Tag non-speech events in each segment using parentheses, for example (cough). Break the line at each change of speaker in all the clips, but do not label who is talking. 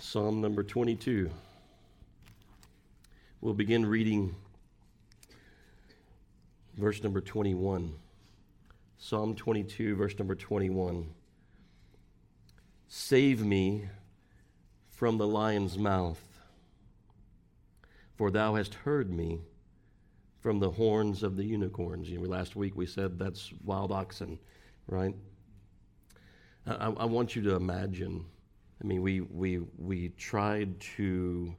Psalm number 22. We'll begin reading verse number 21. Psalm 22, verse number 21. Save me from the lion's mouth, for thou hast heard me from the horns of the unicorns. You know, last week we said that's wild oxen, right? I, I want you to imagine. I mean, we, we, we tried to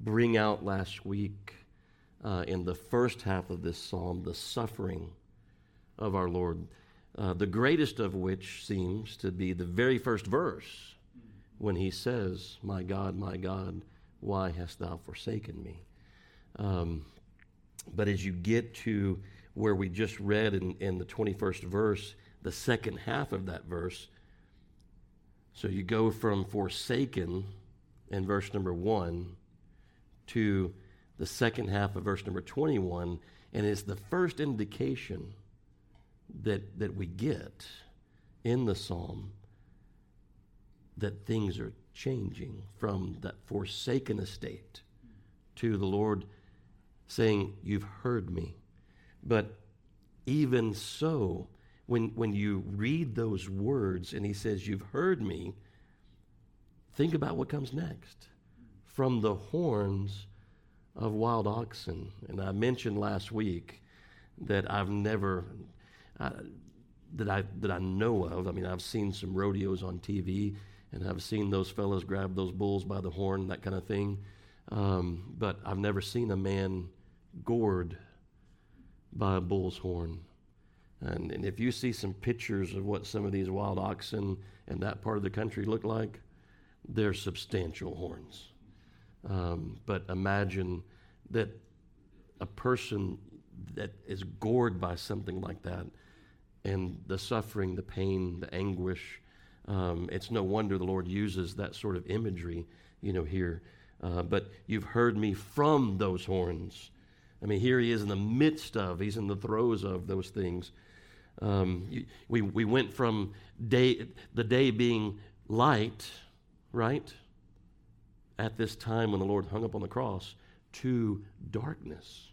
bring out last week uh, in the first half of this psalm the suffering of our Lord, uh, the greatest of which seems to be the very first verse when he says, My God, my God, why hast thou forsaken me? Um, but as you get to where we just read in, in the 21st verse, the second half of that verse, so you go from forsaken in verse number one to the second half of verse number 21, and it's the first indication that, that we get in the psalm that things are changing from that forsaken estate to the Lord saying, You've heard me. But even so, when, when you read those words and he says, You've heard me, think about what comes next. From the horns of wild oxen. And I mentioned last week that I've never, uh, that, I, that I know of, I mean, I've seen some rodeos on TV and I've seen those fellows grab those bulls by the horn, that kind of thing. Um, but I've never seen a man gored by a bull's horn. And, and if you see some pictures of what some of these wild oxen in that part of the country look like, they're substantial horns. Um, but imagine that a person that is gored by something like that and the suffering, the pain, the anguish, um, it's no wonder the Lord uses that sort of imagery, you know, here. Uh, but you've heard me from those horns. I mean, here he is in the midst of, he's in the throes of those things. Um, we, we went from day, the day being light, right, at this time when the Lord hung up on the cross, to darkness.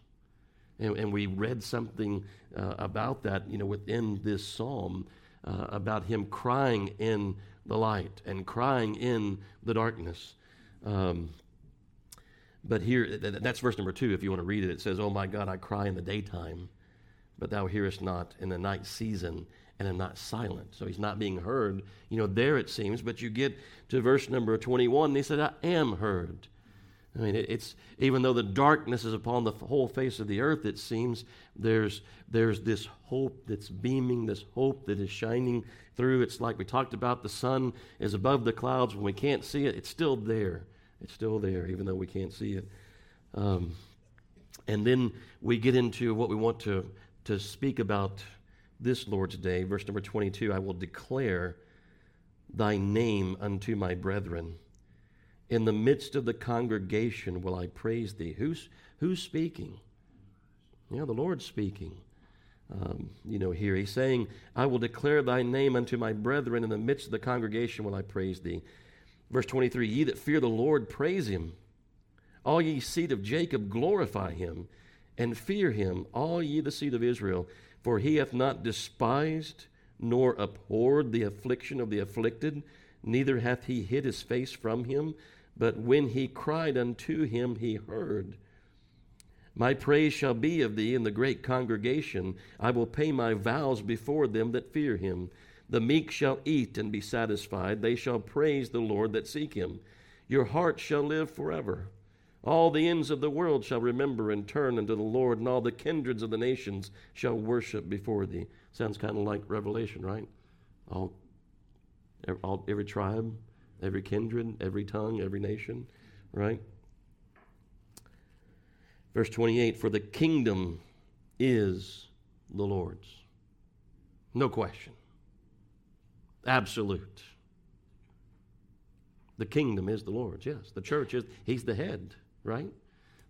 And, and we read something uh, about that, you know, within this psalm uh, about him crying in the light and crying in the darkness. Um, but here, that's verse number two. If you want to read it, it says, Oh my God, I cry in the daytime, but thou hearest not in the night season, and am not silent. So he's not being heard, you know, there it seems. But you get to verse number 21, and he said, I am heard. I mean, it's even though the darkness is upon the whole face of the earth, it seems there's there's this hope that's beaming, this hope that is shining through. It's like we talked about the sun is above the clouds when we can't see it. It's still there. It's still there, even though we can't see it. Um, and then we get into what we want to, to speak about this Lord's Day. Verse number 22 I will declare thy name unto my brethren. In the midst of the congregation will I praise thee. Who's, who's speaking? Yeah, the Lord's speaking. Um, you know, here he's saying, I will declare thy name unto my brethren. In the midst of the congregation will I praise thee. Verse 23 Ye that fear the Lord, praise him. All ye seed of Jacob, glorify him, and fear him, all ye the seed of Israel. For he hath not despised nor abhorred the affliction of the afflicted, neither hath he hid his face from him, but when he cried unto him, he heard. My praise shall be of thee in the great congregation. I will pay my vows before them that fear him. The meek shall eat and be satisfied. They shall praise the Lord that seek him. Your heart shall live forever. All the ends of the world shall remember and turn unto the Lord, and all the kindreds of the nations shall worship before thee. Sounds kind of like Revelation, right? All, all, every tribe, every kindred, every tongue, every nation, right? Verse 28 For the kingdom is the Lord's. No question. Absolute. The kingdom is the Lord's, yes. The church is, he's the head, right?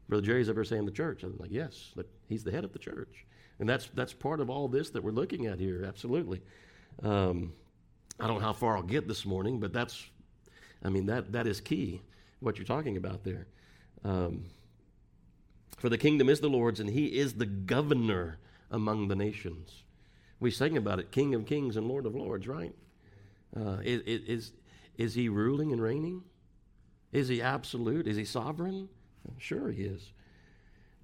Brother Jerry's ever saying the church. I'm like, yes, but he's the head of the church. And that's, that's part of all this that we're looking at here, absolutely. Um, I don't know how far I'll get this morning, but that's, I mean, that, that is key, what you're talking about there. Um, for the kingdom is the Lord's, and he is the governor among the nations. We sing about it King of kings and Lord of lords, right? Uh, is, is, is he ruling and reigning? Is he absolute? Is he sovereign? Sure, he is.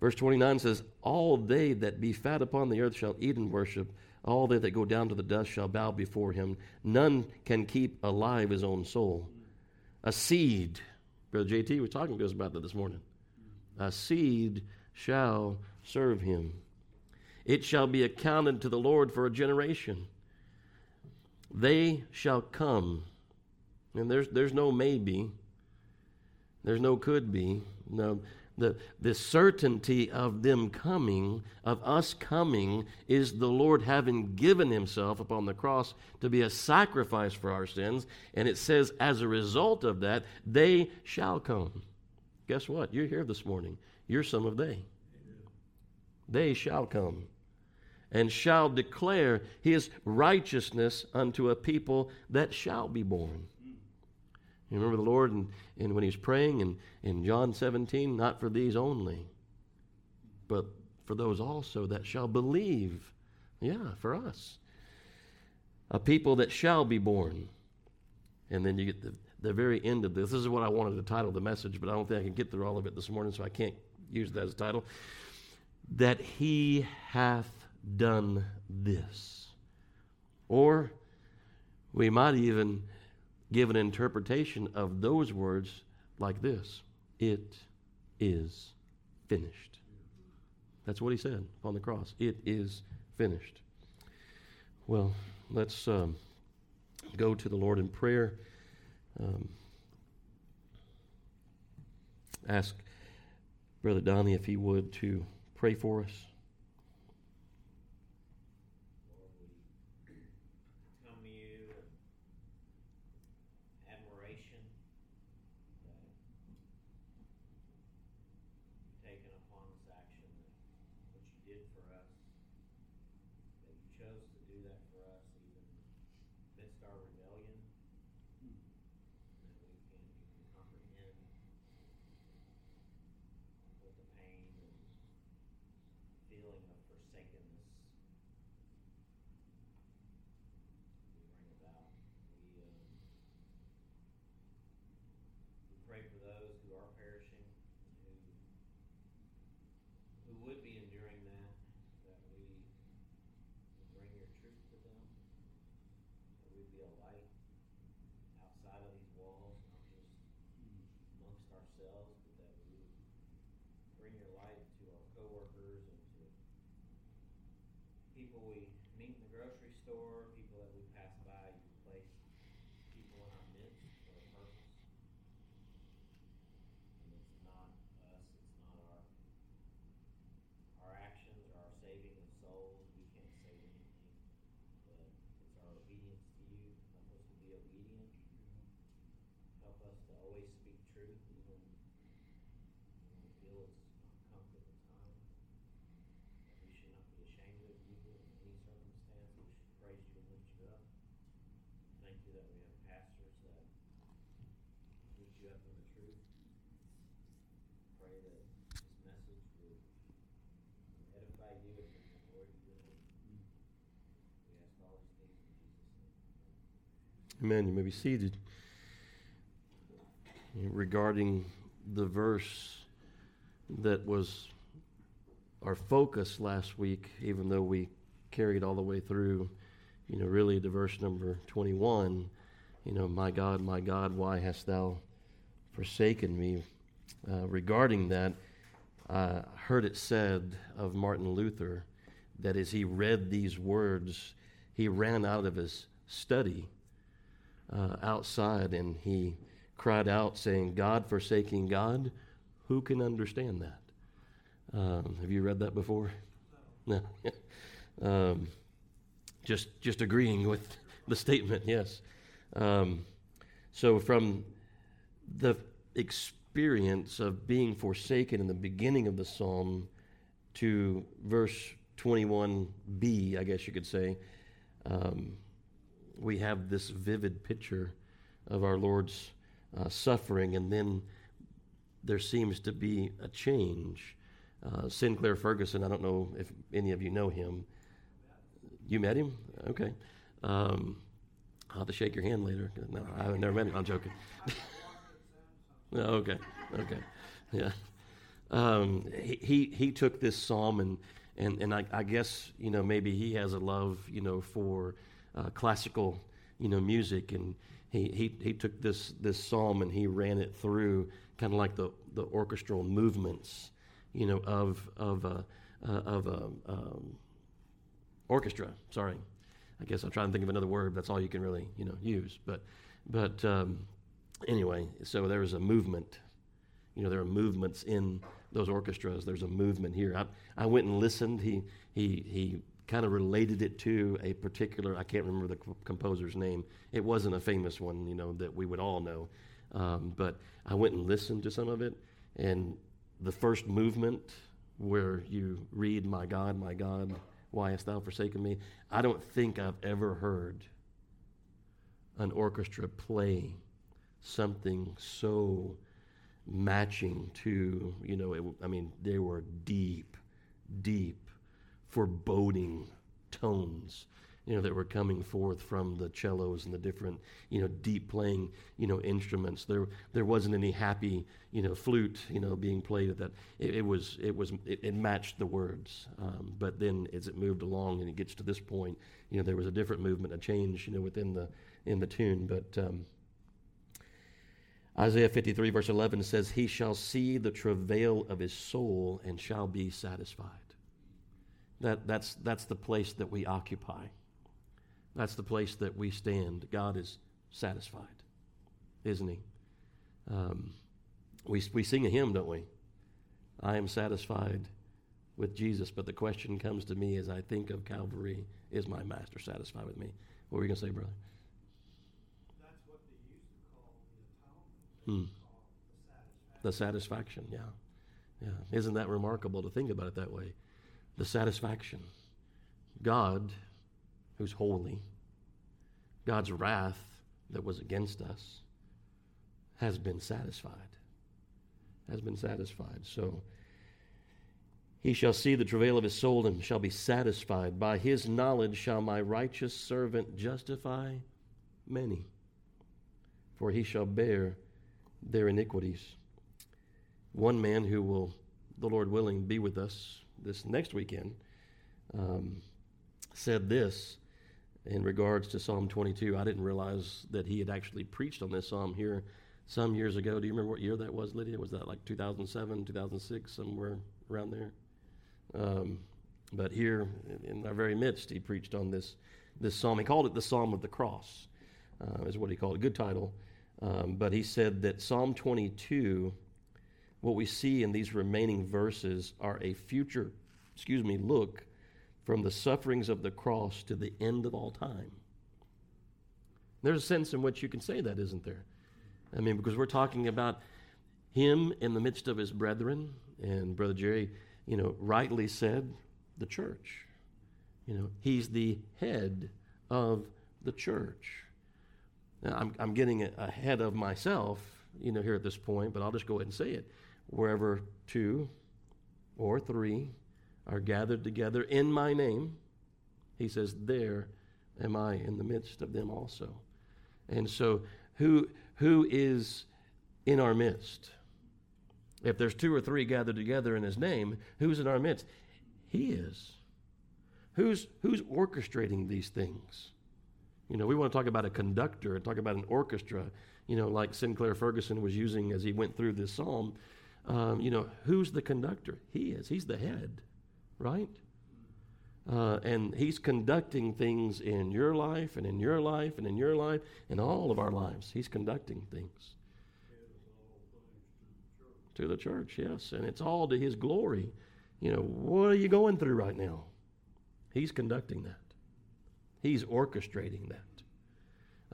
Verse 29 says, All they that be fat upon the earth shall eat and worship. All they that go down to the dust shall bow before him. None can keep alive his own soul. A seed, Brother JT was talking to us about that this morning. A seed shall serve him. It shall be accounted to the Lord for a generation. They shall come. And there's, there's no maybe, there's no could be. No, the, the certainty of them coming, of us coming, is the Lord having given himself upon the cross to be a sacrifice for our sins. And it says, as a result of that, they shall come. Guess what? You're here this morning. You're some of they. They shall come and shall declare his righteousness unto a people that shall be born. You remember the Lord and, and when he's praying in, in John 17, not for these only, but for those also that shall believe. Yeah, for us. A people that shall be born. And then you get the, the very end of this. This is what I wanted to title the message, but I don't think I can get through all of it this morning, so I can't use that as a title. That he hath done this. Or we might even give an interpretation of those words like this It is finished. That's what he said on the cross. It is finished. Well, let's um, go to the Lord in prayer. Um, ask Brother Donnie if he would to pray for us. Amen. You may be seated. Regarding the verse that was our focus last week, even though we carried all the way through, you know, really the verse number 21, you know, my God, my God, why hast thou forsaken me? Uh, regarding that, I heard it said of Martin Luther that as he read these words, he ran out of his study uh, outside and he cried out, saying, God forsaking God, who can understand that? Um, have you read that before? No. (laughs) um, just, just agreeing with the statement, yes. Um, so, from the experience of being forsaken in the beginning of the psalm to verse 21b, I guess you could say, um, we have this vivid picture of our Lord's uh, suffering, and then there seems to be a change. Uh, Sinclair Ferguson, I don't know if any of you know him. You met him? Okay. Um, I'll have to shake your hand later. No, I've never met him. I'm joking. (laughs) okay, okay, yeah. Um, he, he, took this psalm and and and I, I, guess you know maybe he has a love you know for uh, classical you know music and he, he he took this this psalm and he ran it through kind of like the the orchestral movements you know of of a, uh, of a um, orchestra. Sorry, I guess I'm trying to think of another word. That's all you can really, you know, use. But, but um, anyway, so there was a movement. You know, there are movements in those orchestras. There's a movement here. I, I went and listened. He, he, he kind of related it to a particular, I can't remember the composer's name. It wasn't a famous one, you know, that we would all know. Um, but I went and listened to some of it. And the first movement where you read, My God, my God, why hast thou forsaken me? I don't think I've ever heard an orchestra play something so matching to, you know, it, I mean, they were deep, deep, foreboding tones you know, that were coming forth from the cellos and the different, you know, deep playing, you know, instruments. There, there wasn't any happy, you know, flute, you know, being played at that. It, it was, it was, it, it matched the words. Um, but then as it moved along and it gets to this point, you know, there was a different movement, a change, you know, within the, in the tune. But um, Isaiah 53 verse 11 says, "He shall see the travail of his soul and shall be satisfied." That, that's, that's the place that we occupy. That's the place that we stand. God is satisfied, isn't He? Um, we, we sing a hymn, don't we? I am satisfied with Jesus. But the question comes to me as I think of Calvary is my master satisfied with me? What were you going to say, brother?
That's what they used to call the atonement.
Hmm. The satisfaction, yeah. Yeah. Isn't that remarkable to think about it that way? The satisfaction. God who's holy, God's wrath that was against us has been satisfied. Has been satisfied. So he shall see the travail of his soul and shall be satisfied. By his knowledge shall my righteous servant justify many, for he shall bear their iniquities. One man who will, the Lord willing, be with us this next weekend um, said this in regards to Psalm 22. I didn't realize that he had actually preached on this psalm here some years ago. Do you remember what year that was, Lydia? Was that like 2007, 2006, somewhere around there? Um, but here in our very midst, he preached on this, this psalm. He called it the Psalm of the Cross, uh, is what he called it. Good title. Um, but he said that Psalm 22, what we see in these remaining verses, are a future, excuse me, look from the sufferings of the cross to the end of all time. There's a sense in which you can say that, isn't there? I mean, because we're talking about him in the midst of his brethren, and Brother Jerry, you know, rightly said, the church. You know, he's the head of the church. Now, I'm, I'm getting ahead of myself, you know, here at this point, but I'll just go ahead and say it. Wherever two or three are gathered together in my name, he says, There am I in the midst of them also. And so, who, who is in our midst? If there's two or three gathered together in his name, who's in our midst? He is. Who's, who's orchestrating these things? You know, we want to talk about a conductor and talk about an orchestra, you know, like Sinclair Ferguson was using as he went through this psalm. Um, you know, who's the conductor? He is. He's the head right? Uh, and He's conducting things in your life and in your life and in your life and all of our lives. He's conducting things to the church, yes. And it's all to His glory. You know, what are you going through right now? He's conducting that, He's orchestrating that.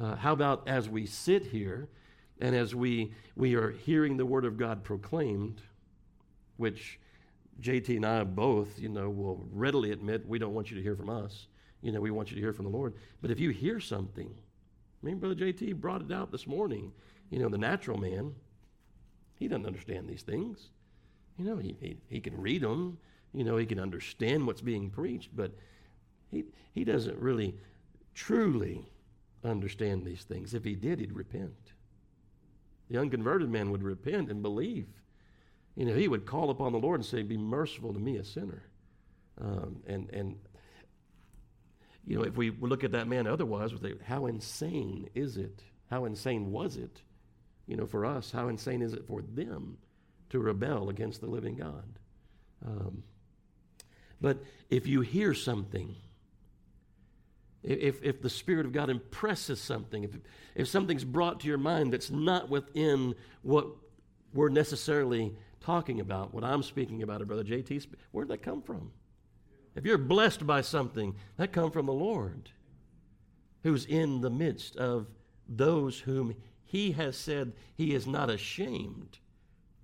Uh, how about as we sit here and as we, we are hearing the Word of God proclaimed, which JT and I both, you know, will readily admit we don't want you to hear from us. You know, we want you to hear from the Lord. But if you hear something, I Brother JT brought it out this morning. You know, the natural man, he doesn't understand these things. You know, he, he, he can read them, you know, he can understand what's being preached, but he, he doesn't really truly understand these things. If he did, he'd repent. The unconverted man would repent and believe. You know, he would call upon the Lord and say, Be merciful to me, a sinner. Um, and, and, you know, if we look at that man otherwise, How insane is it? How insane was it? You know, for us, how insane is it for them to rebel against the living God? Um, but if you hear something, if, if the Spirit of God impresses something, if, if something's brought to your mind that's not within what we're necessarily talking about, what I'm speaking about, or Brother JT, where'd that come from? If you're blessed by something, that come from the Lord, who's in the midst of those whom He has said He is not ashamed.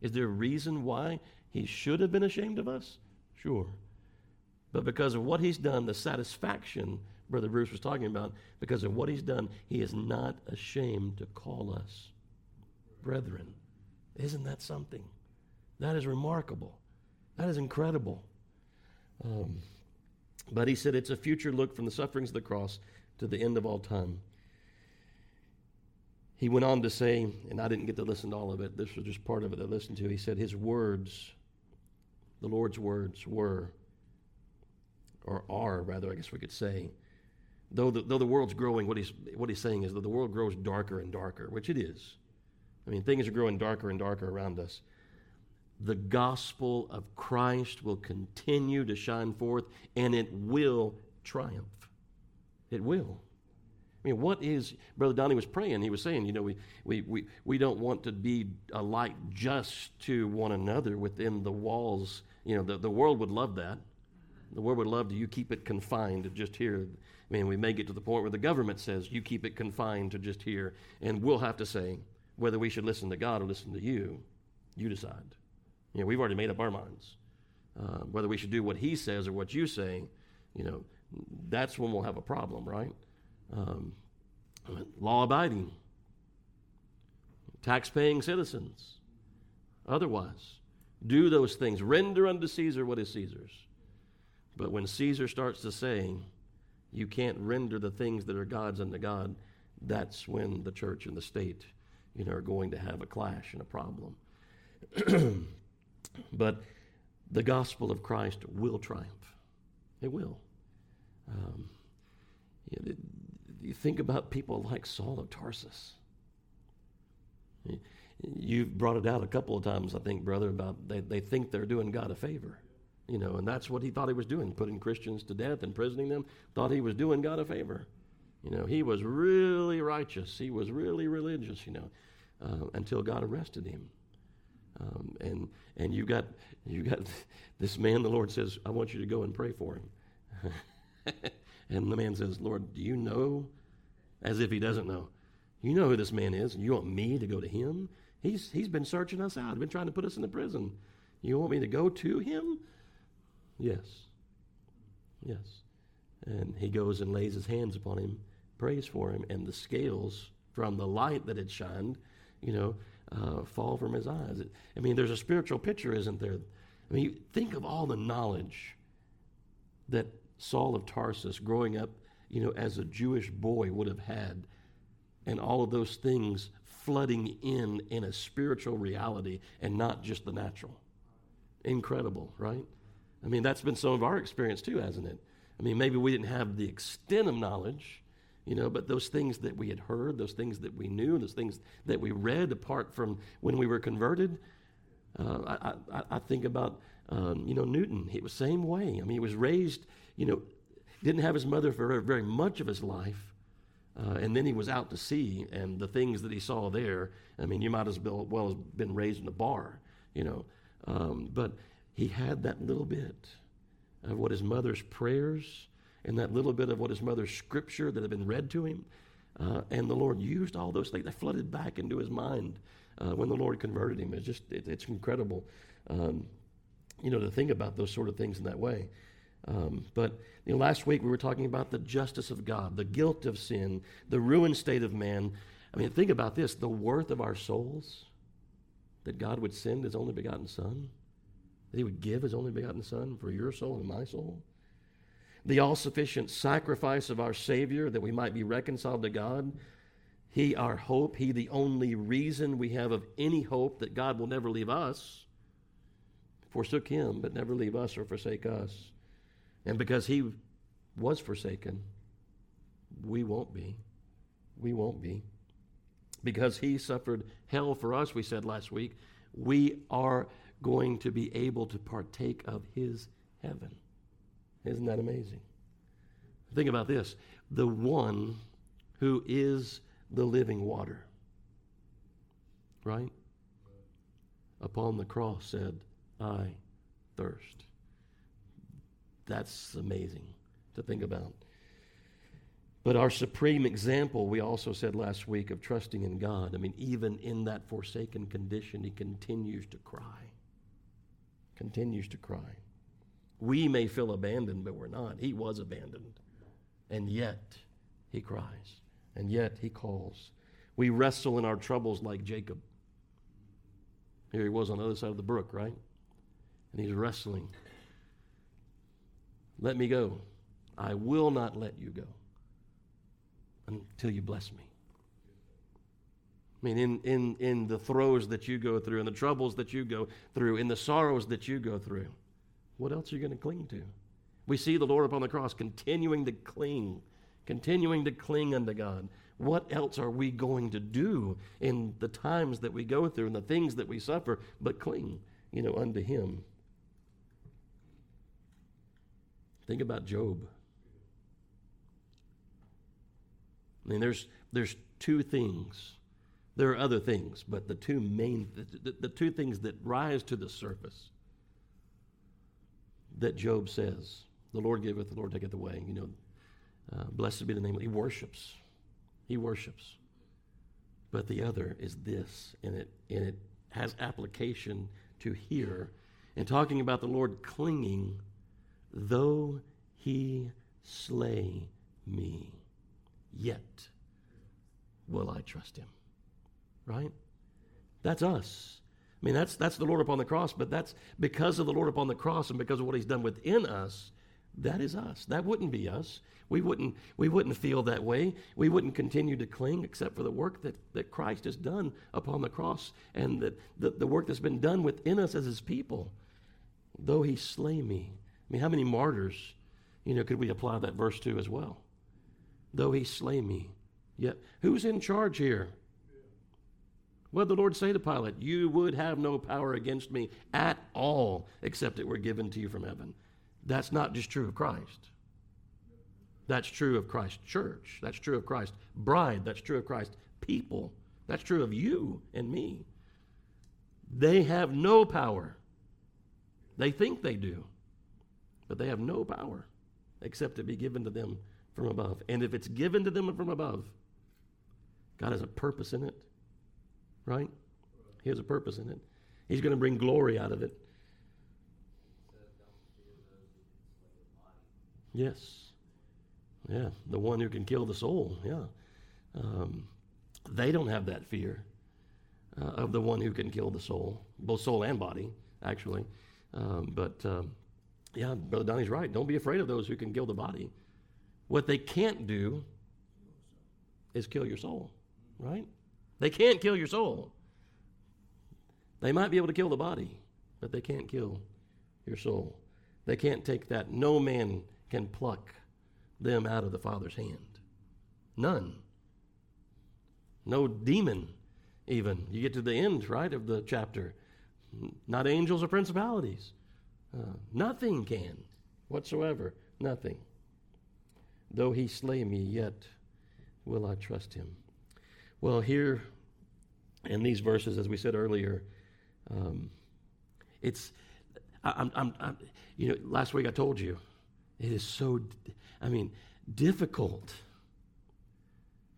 Is there a reason why He should have been ashamed of us? Sure. But because of what He's done, the satisfaction Brother Bruce was talking about, because of what he's done, he is not ashamed to call us brethren. Isn't that something? That is remarkable. That is incredible. Um, but he said it's a future look from the sufferings of the cross to the end of all time. He went on to say, and I didn't get to listen to all of it, this was just part of it that I listened to. He said, His words, the Lord's words, were, or are, rather, I guess we could say, though the, though the world's growing, what he's, what he's saying is that the world grows darker and darker, which it is. I mean, things are growing darker and darker around us. The gospel of Christ will continue to shine forth and it will triumph. It will. I mean, what is, Brother Donnie was praying, he was saying, you know, we, we, we, we don't want to be a light just to one another within the walls. You know, the, the world would love that. The world would love to you keep it confined to just here I mean, we may get to the point where the government says you keep it confined to just here, and we'll have to say whether we should listen to God or listen to you. You decide. You know, we've already made up our minds. Uh, whether we should do what He says or what you say, you know, that's when we'll have a problem, right? Um, law abiding, tax paying citizens. Otherwise, do those things. Render unto Caesar what is Caesar's. But when Caesar starts to say, you can't render the things that are God's unto God, that's when the church and the state, you know, are going to have a clash and a problem. (clears throat) but the gospel of Christ will triumph. It will. Um, you, you think about people like Saul of Tarsus. You've brought it out a couple of times, I think, brother, about they, they think they're doing God a favor. You know, and that's what he thought he was doing, putting Christians to death, imprisoning them. Thought he was doing God a favor. You know, he was really righteous. He was really religious. You know, uh, until God arrested him. Um, and and you got you got (laughs) this man. The Lord says, "I want you to go and pray for him." (laughs) and the man says, "Lord, do you know?" As if he doesn't know. You know who this man is, and you want me to go to him? He's he's been searching us out. He's Been trying to put us in the prison. You want me to go to him? Yes. Yes. And he goes and lays his hands upon him, prays for him, and the scales from the light that had shined, you know, uh, fall from his eyes. I mean, there's a spiritual picture, isn't there? I mean, think of all the knowledge that Saul of Tarsus, growing up, you know, as a Jewish boy, would have had, and all of those things flooding in in a spiritual reality and not just the natural. Incredible, right? I mean, that's been some of our experience too, hasn't it? I mean, maybe we didn't have the extent of knowledge, you know, but those things that we had heard, those things that we knew, those things that we read apart from when we were converted. Uh, I, I, I, think about, um, you know, Newton. He was same way. I mean, he was raised, you know, didn't have his mother for very much of his life. Uh, and then he was out to sea, and the things that he saw there, I mean, you might as well have been raised in a bar, you know. Um, but he had that little bit of what his mother's prayers and that little bit of what his mother's scripture that had been read to him. Uh, and the Lord used all those things. They flooded back into his mind uh, when the Lord converted him. It's just, it, it's incredible, um, you know, to think about those sort of things in that way. Um, but you know, last week we were talking about the justice of God, the guilt of sin, the ruined state of man, I mean, think about this the worth of our souls that God would send his only begotten Son, that he would give his only begotten Son for your soul and my soul. The all sufficient sacrifice of our Savior that we might be reconciled to God. He, our hope, He, the only reason we have of any hope that God will never leave us, forsook Him, but never leave us or forsake us. And because He was forsaken, we won't be. We won't be because he suffered hell for us, we said last week, we are going to be able to partake of his heaven. Isn't that amazing? Think about this the one who is the living water, right? Upon the cross said, I thirst. That's amazing to think about. But our supreme example, we also said last week, of trusting in God. I mean, even in that forsaken condition, he continues to cry. Continues to cry. We may feel abandoned, but we're not. He was abandoned. And yet, he cries. And yet, he calls. We wrestle in our troubles like Jacob. Here he was on the other side of the brook, right? And he's wrestling. Let me go. I will not let you go until you bless me. I mean, in, in, in the throes that you go through, in the troubles that you go through, in the sorrows that you go through, what else are you going to cling to? We see the Lord upon the cross continuing to cling, continuing to cling unto God. What else are we going to do in the times that we go through and the things that we suffer but cling, you know, unto Him? Think about Job. I mean, there's, there's two things. There are other things, but the two main, the, the, the two things that rise to the surface that Job says, the Lord giveth, the Lord taketh away. You know, uh, blessed be the name. He worships. He worships. But the other is this, and it, and it has application to here. And talking about the Lord clinging, though he slay me yet will I trust him. Right? That's us. I mean, that's, that's the Lord upon the cross, but that's because of the Lord upon the cross and because of what he's done within us, that is us. That wouldn't be us. We wouldn't, we wouldn't feel that way. We wouldn't continue to cling except for the work that, that Christ has done upon the cross and the, the, the work that's been done within us as his people. Though he slay me. I mean, how many martyrs, you know, could we apply that verse to as well? though he slay me. Yet, who's in charge here? What did the Lord say to Pilate? You would have no power against me at all except it were given to you from heaven. That's not just true of Christ. That's true of Christ's church. That's true of Christ's bride. That's true of Christ's people. That's true of you and me. They have no power. They think they do, but they have no power except it be given to them from above. And if it's given to them from above, God has a purpose in it, right? He has a purpose in it. He's going to bring glory out of it. Yes. Yeah, the one who can kill the soul. Yeah. Um, they don't have that fear uh, of the one who can kill the soul, both soul and body, actually. Um, but um, yeah, Brother Donnie's right. Don't be afraid of those who can kill the body. What they can't do is kill your soul, right? They can't kill your soul. They might be able to kill the body, but they can't kill your soul. They can't take that. No man can pluck them out of the Father's hand. None. No demon, even. You get to the end, right, of the chapter. Not angels or principalities. Uh, nothing can whatsoever. Nothing. Though he slay me, yet will I trust him. Well, here in these verses, as we said earlier, um, it's, I, I'm, I'm, you know, last week I told you, it is so, I mean, difficult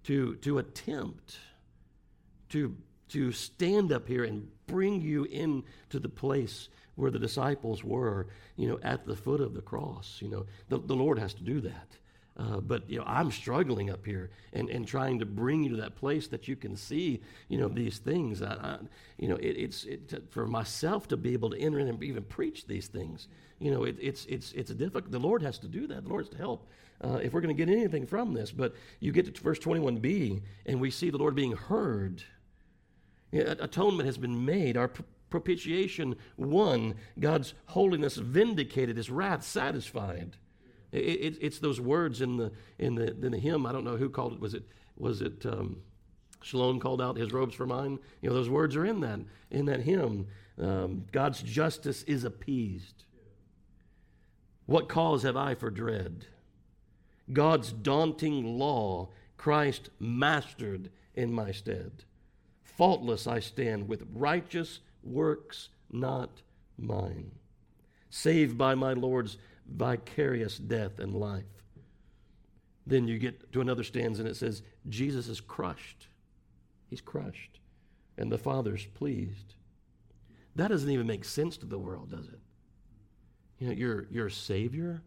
to, to attempt to, to stand up here and bring you into the place where the disciples were, you know, at the foot of the cross. You know, the, the Lord has to do that. Uh, but you know, I'm struggling up here and, and trying to bring you to that place that you can see, you know, these things. I, I, you know, it, it's it, for myself to be able to enter in and even preach these things. You know, it, it's it's it's difficult. The Lord has to do that. The Lord has to help uh, if we're going to get anything from this. But you get to verse 21b, and we see the Lord being heard. atonement has been made. Our propitiation won. God's holiness vindicated. His wrath satisfied. It, it, it's those words in the, in, the, in the hymn. I don't know who called it. Was it, was it um, Shalom called out his robes for mine? You know, those words are in that, in that hymn. Um, God's justice is appeased. What cause have I for dread? God's daunting law, Christ mastered in my stead. Faultless I stand with righteous works not mine, saved by my Lord's vicarious death and life. Then you get to another stanza and it says, Jesus is crushed. He's crushed. And the Father's pleased. That doesn't even make sense to the world, does it? You know, your, your Savior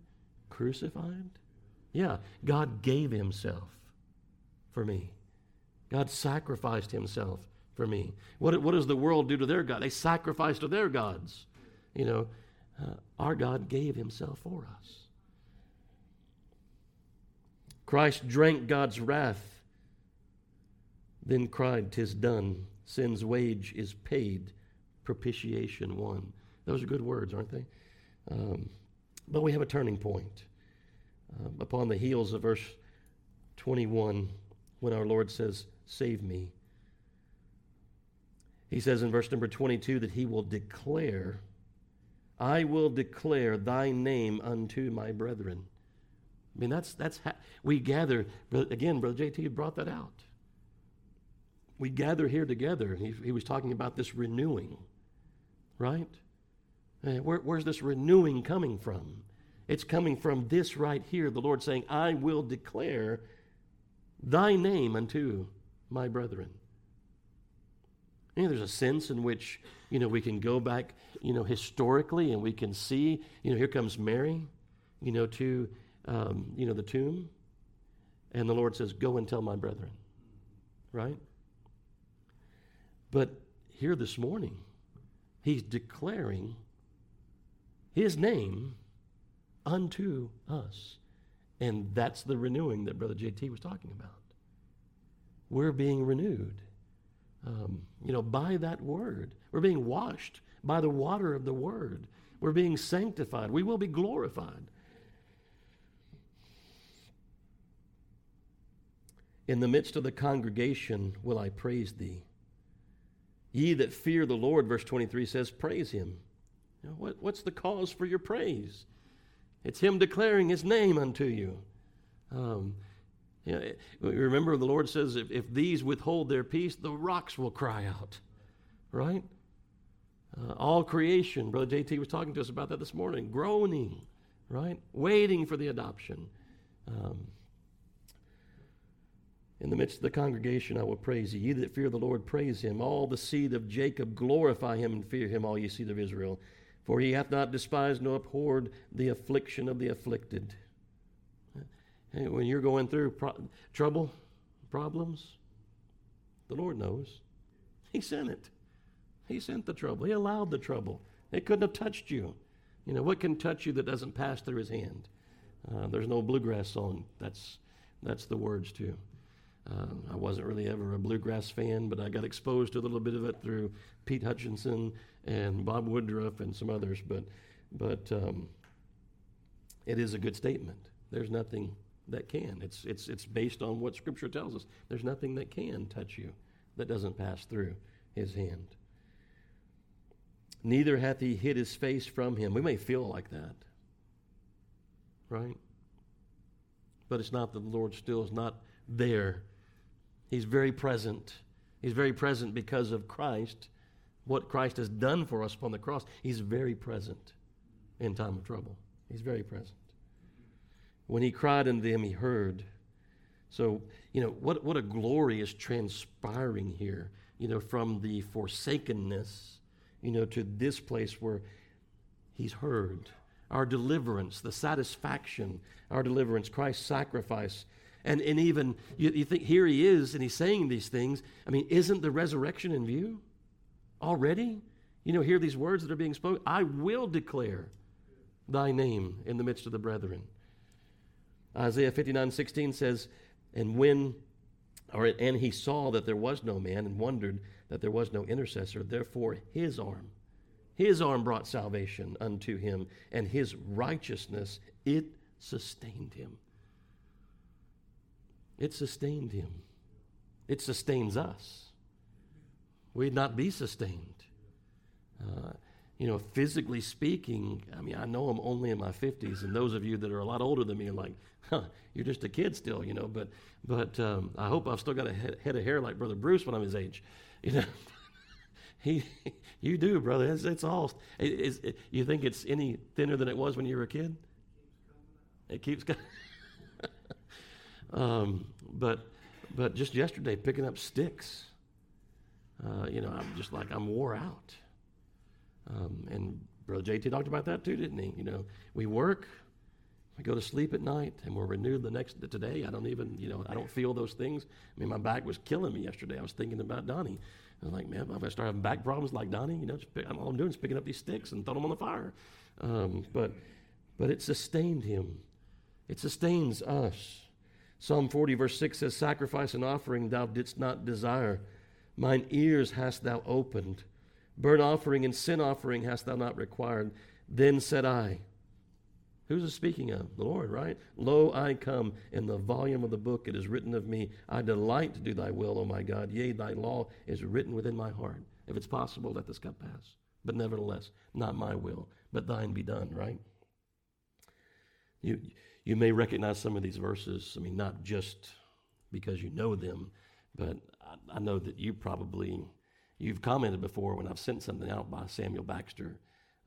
crucified? Yeah, God gave Himself for me. God sacrificed Himself for me. What, what does the world do to their God? They sacrifice to their gods. You know, uh, our God gave himself for us. Christ drank God's wrath, then cried, Tis done. Sin's wage is paid, propitiation won. Those are good words, aren't they? Um, but we have a turning point. Uh, upon the heels of verse 21, when our Lord says, Save me. He says in verse number 22 that he will declare I will declare thy name unto my brethren. I mean, that's, that's how we gather. Again, Brother JT brought that out. We gather here together, he, he was talking about this renewing, right? Eh, where, where's this renewing coming from? It's coming from this right here, the Lord saying, I will declare thy name unto my brethren. You know, there's a sense in which, you know, we can go back, you know, historically and we can see, you know, here comes Mary, you know, to, um, you know, the tomb. And the Lord says, go and tell my brethren. Right? But here this morning, he's declaring his name unto us. And that's the renewing that Brother JT was talking about. We're being renewed um, you know, by that word. We're being washed by the water of the word. We're being sanctified. We will be glorified. In the midst of the congregation will I praise thee. Ye that fear the Lord, verse 23 says, praise him. What, what's the cause for your praise? It's him declaring his name unto you. Um, you know, remember, the Lord says, if, if these withhold their peace, the rocks will cry out. Right? Uh, all creation, Brother JT was talking to us about that this morning, groaning, right? Waiting for the adoption. Um, in the midst of the congregation, I will praise you. Ye that fear the Lord, praise him. All the seed of Jacob, glorify him and fear him, all ye seed of Israel. For he hath not despised nor abhorred the affliction of the afflicted when you're going through pro- trouble, problems, the Lord knows. He sent it. He sent the trouble. He allowed the trouble. It couldn't have touched you. You know, what can touch you that doesn't pass through his hand? Uh, there's no bluegrass song. That's, that's the words, too. Uh, I wasn't really ever a bluegrass fan, but I got exposed to a little bit of it through Pete Hutchinson and Bob Woodruff and some others. But, but um, it is a good statement. There's nothing that can. It's, it's, it's based on what Scripture tells us. There's nothing that can touch you that doesn't pass through his hand. Neither hath he hid his face from him. We may feel like that, right? But it's not that the Lord still is not there. He's very present. He's very present because of Christ, what Christ has done for us upon the cross. He's very present in time of trouble. He's very present. When he cried unto them, he heard. So, you know, what, what a glory is transpiring here, you know, from the forsakenness, you know, to this place where he's heard. our deliverance, the satisfaction, our deliverance, Christ's sacrifice. And, and even, you, you think, here he is, and he's saying these things. I mean, isn't the resurrection in view already? You know, hear these words that are being spoken. I will declare thy name in the midst of the brethren. Isaiah 59 16 says, And when, or, and he saw that there was no man and wondered that there was no intercessor, therefore his arm, his arm brought salvation unto him, and his righteousness, it sustained him. It sustained him. It sustains us. We'd not be sustained. Uh, you know, physically speaking, I mean, I know I'm only in my 50s, and those of you that are a lot older than me are like, (laughs) you're just a kid still, you know, but, but um, I hope I've still got a head, of hair like Brother Bruce when I'm his age. (laughs) You know, he, you do, brother. It's, it's all, it, it, you think it's any thinner than it was when you were a kid? It keeps coming. (laughs) um, but, but just yesterday, picking up sticks, uh, you know, I'm just like, I'm wore out. Um, and Brother JT talked about that too, didn't he? You know, we work, we go to sleep at night, and we're renewed the next today. I don't even, you know, I don't feel those things. I mean, my back was killing me yesterday. I was thinking about Donnie. I was like, man, if I start having back problems like Donnie, you know, pick, all I'm doing is picking up these sticks and throwing them on the fire. Um, but, but it sustained him. It sustains us. Psalm 40, verse 6 says, Sacrifice and offering thou didst not desire. Mine ears hast thou opened. Burnt offering and sin offering hast thou not required. Then said I, Who's it speaking of? The Lord, right? Lo, I come. In the volume of the book it is written of me. I delight to do thy will, O my God. Yea, thy law is written within my heart. If it's possible, let this cup pass. But nevertheless, not my will, but thine be done, right? You, you may recognize some of these verses. I mean, not just because you know them, but I, I know that you probably You've commented before when I've sent something out by Samuel Baxter.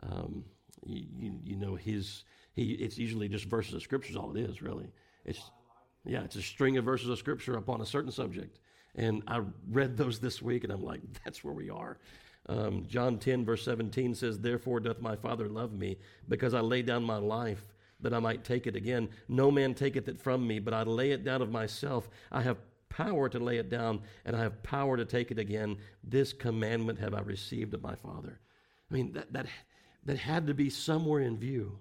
Um, you, you, you, know his he it's usually just verses of scripture is all it is really. It's yeah, it's a string of verses of scripture upon a certain subject. And I read those this week, and I'm like, (laughs) that's where we are. Um, John 10, verse 17 says, Therefore doth my Father love me, because I lay down my life that I might take it again. No man taketh it from me, but I lay it down of myself. I have power to lay it down, and I have power to take it again. This commandment have I received of my Father. I mean, that, that, that had to be somewhere in view,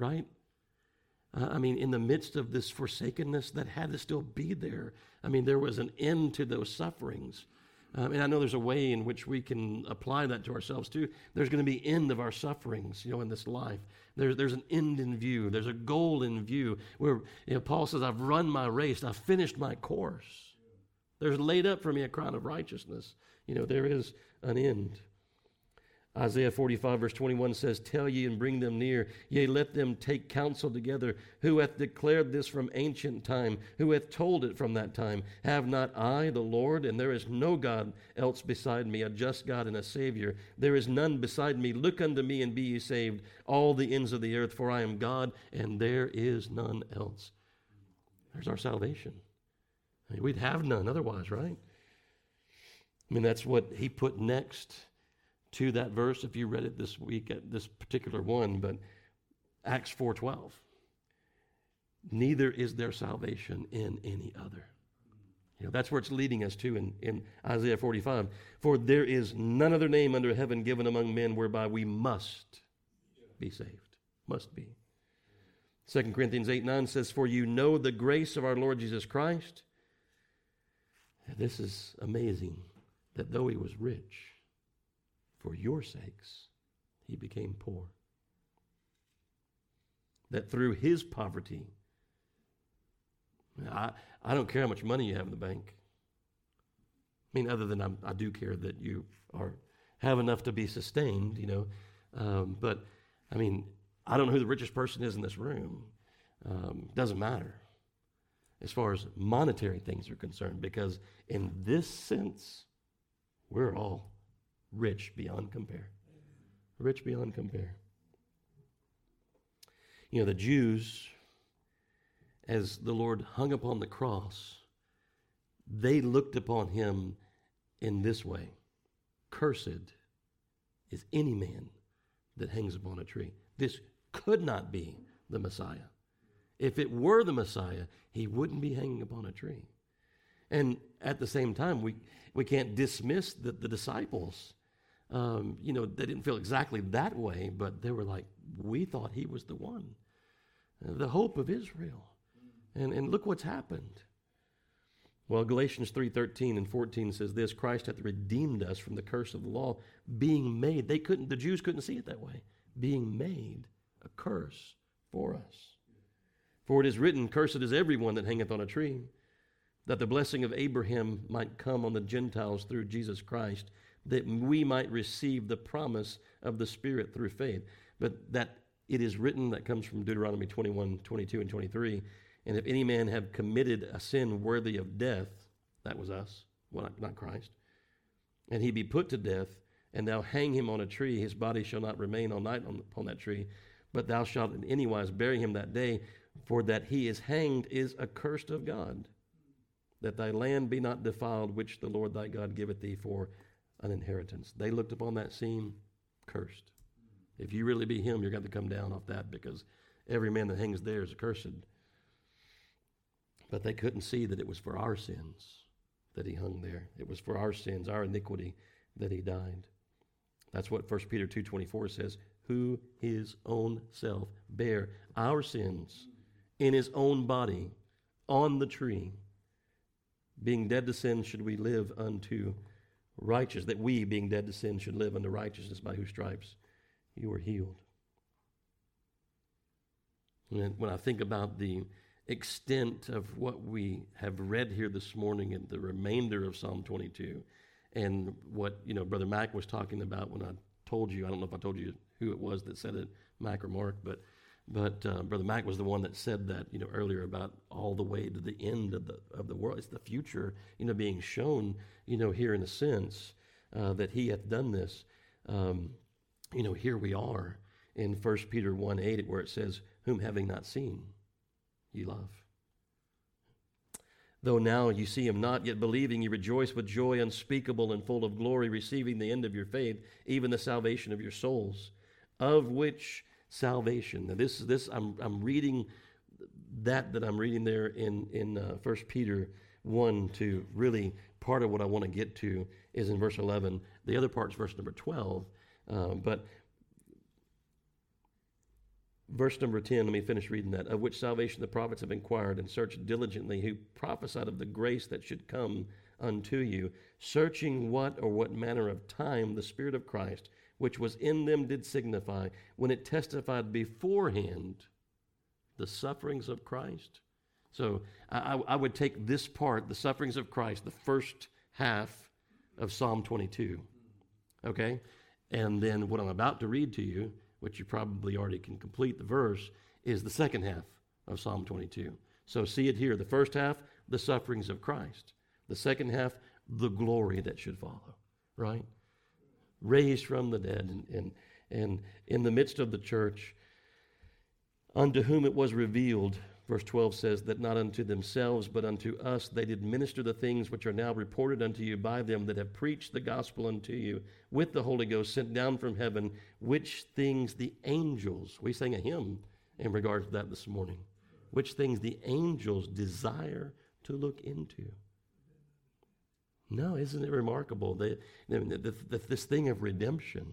right? Uh, I mean, in the midst of this forsakenness, that had to still be there. I mean, there was an end to those sufferings. Um, and I know there's a way in which we can apply that to ourselves too. There's going to be end of our sufferings, you know, in this life. There's, there's an end in view. There's a goal in view. Where you know, Paul says, "I've run my race. I've finished my course. There's laid up for me a crown of righteousness." You know, there is an end. Isaiah 45, verse 21 says, Tell ye and bring them near, yea, let them take counsel together. Who hath declared this from ancient time? Who hath told it from that time? Have not I the Lord? And there is no God else beside me, a just God and a Savior. There is none beside me. Look unto me and be ye saved, all the ends of the earth, for I am God, and there is none else. There's our salvation. I mean, we'd have none otherwise, right? I mean, that's what he put next to that verse if you read it this week at this particular one, but Acts 4:12. Neither is there salvation in any other. You know, that's where it's leading us to in, in Isaiah 45. For there is none other name under heaven given among men whereby we must be saved. Must be. 2 Corinthians 8 9 says, For you know the grace of our Lord Jesus Christ. This is amazing that though he was rich, for your sakes, he became poor. That through his poverty, I, I don't care how much money you have in the bank. I mean, other than I'm, i do care that you are have enough to be sustained, you know. Um, but I mean, I don't know who the richest person is in this room. Um, doesn't matter as far as monetary things are concerned, because in this sense, we're all rich beyond compare. Rich beyond compare. You know, the Jews, as the Lord hung upon the cross, they looked upon him in this way Cursed is any man that hangs upon a tree. This could not be the Messiah. If it were the Messiah, he wouldn't be hanging upon a tree. And at the same time, we, we can't dismiss the, the disciples. Um, you know, they didn't feel exactly that way, but they were like, we thought he was the one, the hope of Israel. And, and look what's happened. Well, Galatians 3:13 and 14 says this, Christ hath redeemed us from the curse of the law, being made. They couldn't the Jews couldn't see it that way. Being made a curse for us. For it is written, cursed is everyone that hangeth on a tree, that the blessing of Abraham might come on the Gentiles through Jesus Christ, that we might receive the promise of the Spirit through faith. But that it is written, that comes from Deuteronomy 21, 22, and 23 and if any man have committed a sin worthy of death, that was us, well, not Christ, and he be put to death, and thou hang him on a tree, his body shall not remain all night on, upon that tree, but thou shalt in any wise bury him that day, for that he is hanged is accursed of God, that thy land be not defiled, which the Lord thy God giveth thee for an inheritance. They looked upon that scene, cursed. If you really be him, you're going to come down off that because every man that hangs there is accursed. But they couldn't see that it was for our sins that he hung there. It was for our sins, our iniquity, that he died. That's what 1 Peter 2.24 says, who his own self bare our sins in his own body on the tree. Being dead to sin, should we live unto righteousness, that we, being dead to sin, should live unto righteousness, by whose stripes you were healed. And when I think about the extent of what we have read here this morning and the remainder of Psalm 22 and what, you know, Brother Mac was talking about when I told you, I don't know if I told you who it was that said it, Mac or Mark, but but uh, Brother Mac was the one that said that, you know, earlier about all the way to the end of the of the world. It's the future, you know, being shown, you know, here in a sense uh, that he hath done this. Um, you know, here we are in 1 Peter 1 8, where it says, Whom having not seen, ye love. Though now you see him not, yet believing, you rejoice with joy unspeakable and full of glory, receiving the end of your faith, even the salvation of your souls, of which salvation. Now, this, is this I'm, I'm reading that that I'm reading there in, in uh, 1 Peter 1 to really part of what I want to get to is in verse 11. The other part is verse number 12. Uh, but Verse number 10, let me finish reading that. Of which salvation the prophets have inquired and searched diligently, who prophesied of the grace that should come unto you, searching what or what manner of time the Spirit of Christ, which was in them, did signify, when it testified beforehand the sufferings of Christ. So I, I would take this part, the sufferings of Christ, the first half of Psalm 22. Okay? And then what I'm about to read to you which you probably already can complete the verse, is the second half of Psalm 22. So see it here. The first half, the sufferings of Christ. The second half, the glory that should follow, right? Raised from the dead and, and, and in the midst of the church, unto whom it was revealed Verse 12 says, That not unto themselves, but unto us they did minister the things which are now reported unto you by them that have preached the gospel unto you with the Holy Ghost sent down from heaven, which things the angels, we sang a hymn in regard to that this morning, which things the angels desire to look into. No, isn't it remarkable? that this thing of redemption,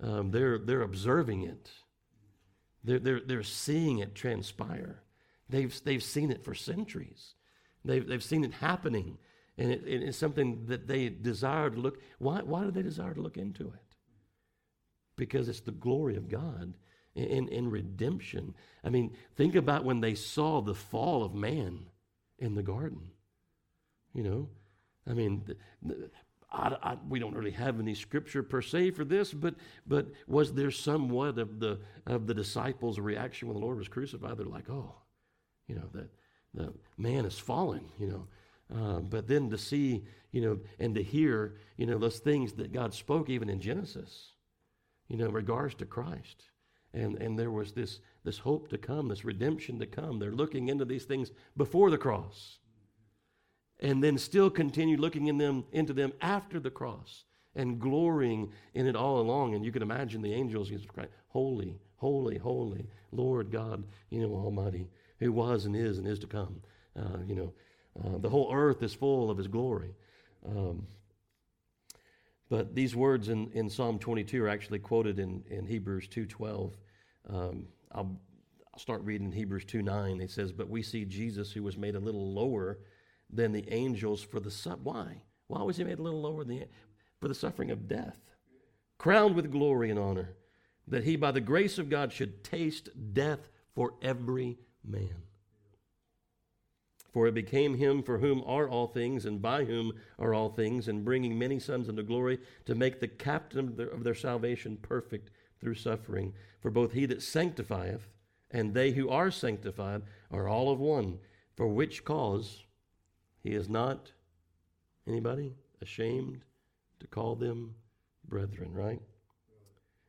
um, they're, they're observing it. They're, they're, they're seeing it transpire. They've, they've seen it for centuries. They've, they've seen it happening. And it, it's something that they desire to look. Why, why do they desire to look into it? Because it's the glory of God in, in redemption. I mean, think about when they saw the fall of man in the garden. You know, I mean, I, I, we don't really have any scripture per se for this, but but was there somewhat of the of the disciples' reaction when the Lord was crucified? They're like, oh, you know, that the man is fallen, you know. Uh, but then to see, you know, and to hear, you know, those things that God spoke even in Genesis, you know, in regards to Christ. And, and there was this, this hope to come, this redemption to come. They're looking into these things before the cross. And then still continue looking in them, into them after the cross and glorying in it all along. And you can imagine the angels crying, Holy, holy, holy, Lord God, you know, Almighty, who was and is and is to come. Uh, you know, uh, the whole earth is full of his glory. Um, but these words in, in Psalm 22 are actually quoted in, in Hebrews 2.12. Um, I'll, I'll start reading Hebrews 2.9. It says, But we see Jesus who was made a little lower than the angels for the... Su- Why? Why was he made a little lower than the, for the suffering of death? Crowned with glory and honor, that he by the grace of God should taste death for every man. For it became him for whom are all things, and by whom are all things, and bringing many sons into glory, to make the captain of their, of their, salvation perfect through suffering. For both he that sanctifieth and they who are sanctified are all of one, for which cause he is not, anybody, ashamed to call them brethren, right?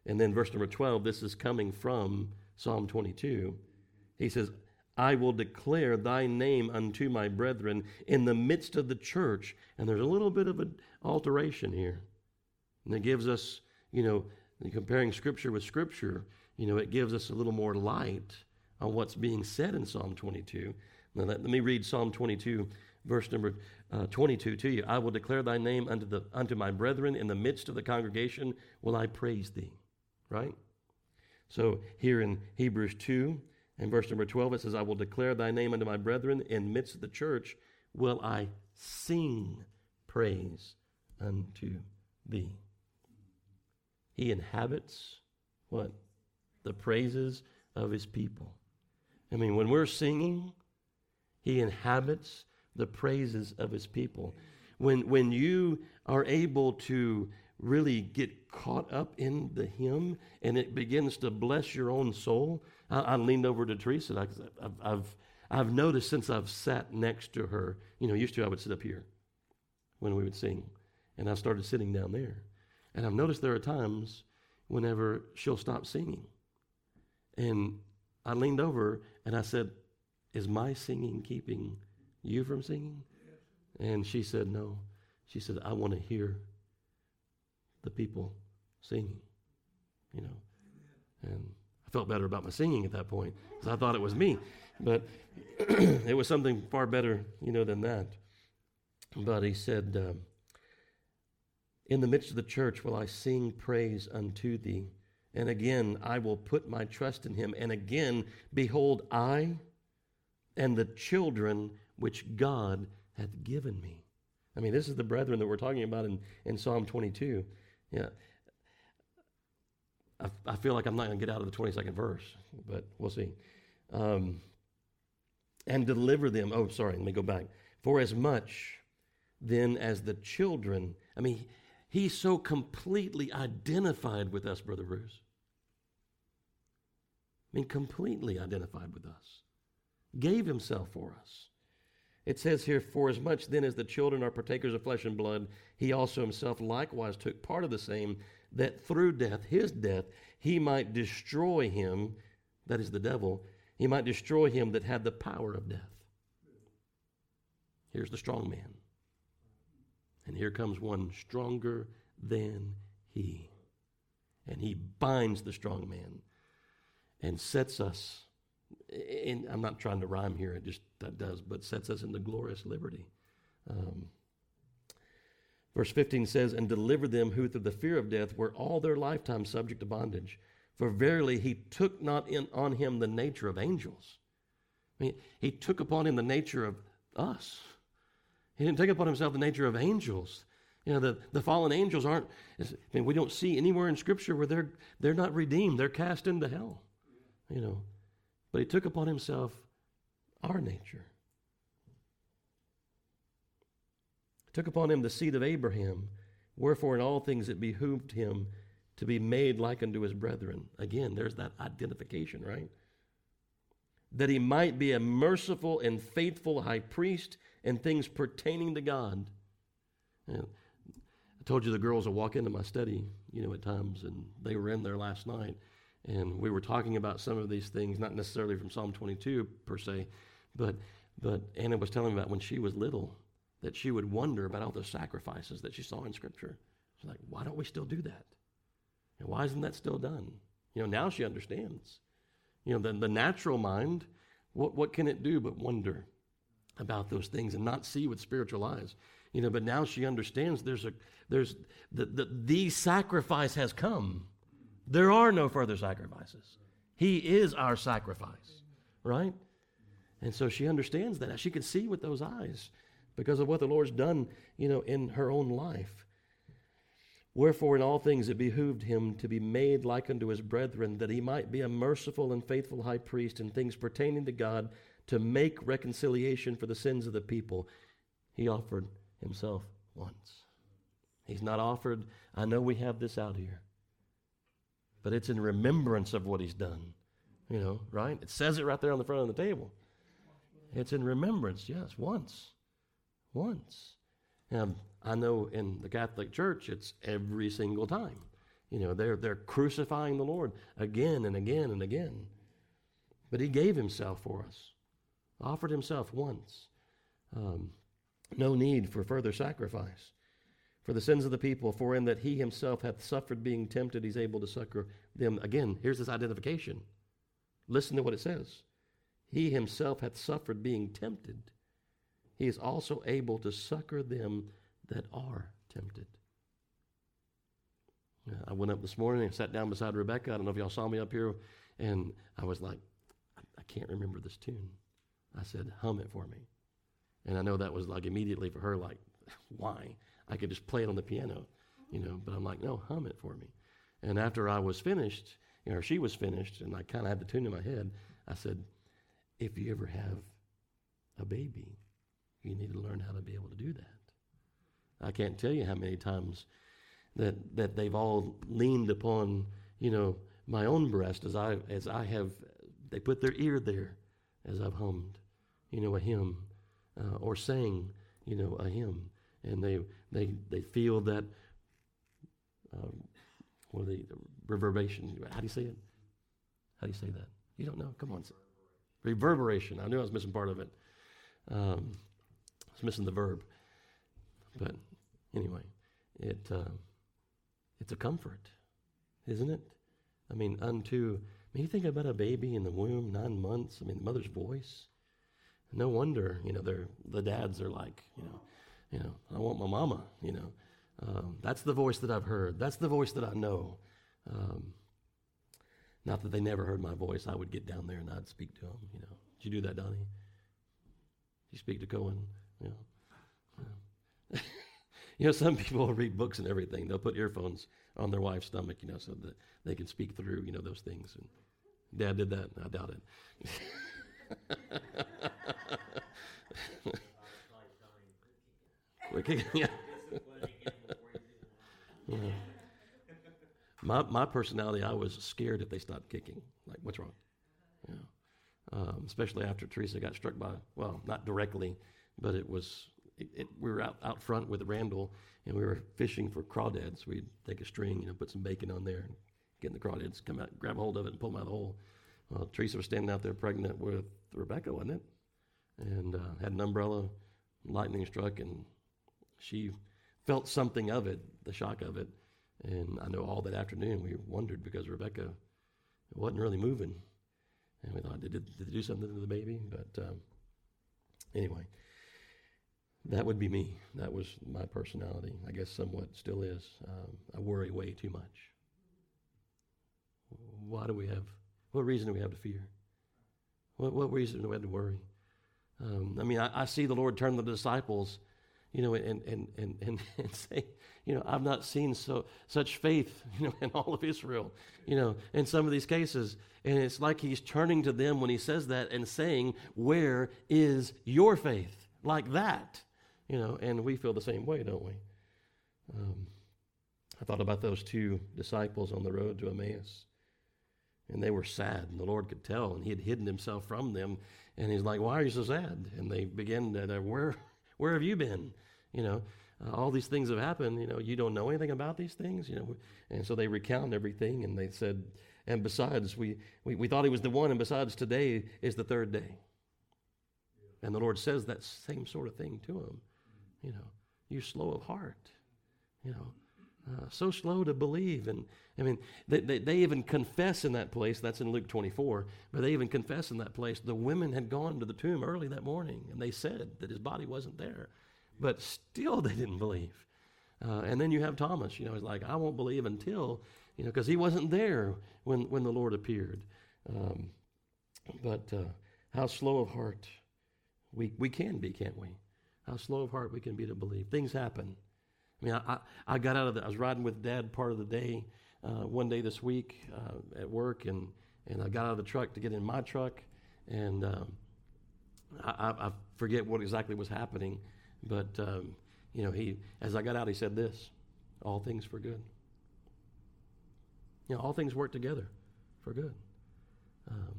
And then verse number 12, this is coming from Psalm 22. He says, I will declare thy name unto my brethren in the midst of the church. And there's a little bit of an alteration here. And it gives us, you know, comparing scripture with scripture, you know, it gives us a little more light on what's being said in Psalm 22. Now, let, let me read Psalm 22, verse number uh, 22 to you. I will declare thy name unto, the, unto my brethren in the midst of the congregation will I praise thee. Right? So here in Hebrews 2, in verse number 12, it says, I will declare thy name unto my brethren. In midst of the church will I sing praise unto thee. He inhabits what? The praises of his people. I mean, when we're singing, he inhabits the praises of his people. When, when you are able to really get caught up in the hymn and it begins to bless your own soul, I, I leaned over to Teresa. I, I've, I've, I've noticed since I've sat next to her, you know, used to I would sit up here when we would sing, and I started sitting down there. And I've noticed there are times whenever she'll stop singing. And I leaned over and I said, Is my singing keeping you from singing? And she said, No. She said, I want to hear the people singing, you know. And I felt better about my singing at that point because I thought it was me. But (clears throat) it was something far better, you know, than that. But he said, um, In the midst of the church will I sing praise unto thee. And again, I will put my trust in him. And again, behold, I and the children which God hath given me. I mean, this is the brethren that we're talking about in, in Psalm 22. Yeah. I, I feel like I'm not going to get out of the 22nd verse, but we'll see. Um, and deliver them. Oh, sorry, let me go back. For as much then as the children, I mean, he's so completely identified with us, Brother Bruce. I mean, completely identified with us. Gave himself for us. It says here, For as much then as the children are partakers of flesh and blood, he also himself likewise took part of the same, that through death, his death, he might destroy him, that is the devil, he might destroy him that had the power of death. Here's the strong man. And here comes one stronger than he. And he binds the strong man and sets us in, I'm not trying to rhyme here, it just that does, but sets us into glorious liberty. Um, Verse 15 says, And deliver them who through the fear of death were all their lifetime subject to bondage. For verily he took not in, on him the nature of angels. I mean, he took upon him the nature of us. He didn't take upon himself the nature of angels. You know, the, the fallen angels aren't, I mean, we don't see anywhere in Scripture where they're, they're not redeemed. They're cast into hell, you know. But he took upon himself our nature. took upon him the seed of Abraham. Wherefore, in all things it behooved him to be made like unto his brethren. Again, there's that identification, right? That he might be a merciful and faithful high priest in things pertaining to God. And I told you the girls will walk into my study, you know, at times, and they were in there last night. And we were talking about some of these things, not necessarily from Psalm 22 per se, but, but Anna was telling me about when she was little that she would wonder about all the sacrifices that she saw in Scripture. She's like, why don't we still do that? And why isn't that still done? You know, now she understands. You know, the, the natural mind, what, what can it do but wonder about those things and not see with spiritual eyes? You know, but now she understands there's a there's the, the the sacrifice has come. There are no further sacrifices. He is our sacrifice, right? And so she understands that. She can see with those eyes because of what the Lord's done, you know, in her own life. Wherefore, in all things it behooved him to be made like unto his brethren, that he might be a merciful and faithful high priest in things pertaining to God, to make reconciliation for the sins of the people. He offered himself once. He's not offered, I know we have this out here, but it's in remembrance of what he's done. You know, right? It says it right there on the front of the table. It's in remembrance, yes, once. Once. And I know in the Catholic Church, it's every single time. You know, they're, they're crucifying the Lord again and again and again. But he gave himself for us, offered himself once. Um, no need for further sacrifice. For the sins of the people, for in that he himself hath suffered being tempted, he's able to succor them. Again, here's this identification. Listen to what it says. He himself hath suffered being tempted. He is also able to succor them that are tempted. I went up this morning and sat down beside Rebecca. I don't know if y'all saw me up here, and I was like, I can't remember this tune. I said, hum it for me. And I know that was like immediately for her, like, (laughs) why? I could just play it on the piano, you know, but I'm like, no, hum it for me. And after I was finished, you know, or she was finished, and I kind of had the tune in my head, I said, if you ever have a baby, you need to learn how to be able to do that. I can't tell you how many times that, that they've all leaned upon, you know, my own breast as I, as I have, they put their ear there as I've hummed, you know, a hymn uh, or sang, you know, a hymn. And they, they, they feel that, uh, what are they, reverberation. How do you say it? How do you say that? You don't know? Come on. Reverberation. I knew I was missing part of it. Um, I was missing the verb. But anyway, it, uh, it's a comfort, isn't it? I mean, unto, I mean, you think about a baby in the womb, nine months, I mean, the mother's voice. No wonder, you know, they're, the dads are like, you know, you know, I want my mama, you know. Um, that's the voice that I've heard. That's the voice that I know. Um, not that they never heard my voice. I would get down there and I'd speak to them, you know. Did you do that, Donnie? Did you speak to Cohen? You know. (laughs) you know, some people read books and everything. They'll put earphones on their wife's stomach, you know, so that they can speak through, you know, those things. And Dad did that. I doubt it. (laughs) (laughs) yeah. yeah. My, my personality, I was scared if they stopped kicking. Like, what's wrong? Yeah. Um, especially after Teresa got struck by, well, not directly, but it was, it, it, we were out, out front with Randall and we were fishing for crawdads. We'd take a string, you know, put some bacon on there, and get in the crawdads, come out, grab a hold of it, and pull them out of the hole. Well, Teresa was standing out there pregnant with Rebecca, wasn't it? And uh, had an umbrella, lightning struck, and she felt something of it, the shock of it. And I know all that afternoon we wondered because Rebecca wasn't really moving. And we thought, did it, did do something to the baby? But um, anyway, that would be me. That was my personality. I guess somewhat still is. Um, I worry way too much. Why do we have, what reason do we have to fear? What, what reason do we have to worry? Um, I mean, I, I see the Lord turn the disciples you know, and, and, and, (laughs) and, say, you know, I've not seen so, such faith, (laughs) you know, in all of Israel, you know, in some of these cases. And it's like he's turning to them when he says that and saying, where is your faith? Like that, you know, and we feel the same way, don't we? Um, I thought about those two disciples on the road to Emmaus. And they were sad, and the Lord could tell, and He had hidden Himself from them. And He's like, Why are you so sad? And they begin to, Where, where have you been? You know, uh, all these things have happened. You know, you don't know anything about these things. You know, and so they recount everything, and they said, and besides, we, we, we thought he was the one, and besides, today is the third day. And the Lord says that same sort of thing to him. You know, you slow of heart. You know, Uh, so slow to believe. And I mean, they, they, they, even confess in that place, that's in Luke 24, but they even confess in that place the women had gone to the tomb early that morning and they said that his body wasn't there. But still (laughs) they didn't believe. Uh, and then you have Thomas, you know, he's like, I won't believe until, you know, because he wasn't there when, when the Lord appeared. Um, but uh, how slow of heart we, we can be, can't we? How slow of heart we can be to believe. Things happen. I mean, I, I got out of the, I was riding with dad part of the day, uh, one day this week uh, at work, and, and I got out of the truck to get in my truck, and um, I, I, forget what exactly was happening, but, um, you know, he, as I got out, he said this all things for good. You know, all things work together for good. Um,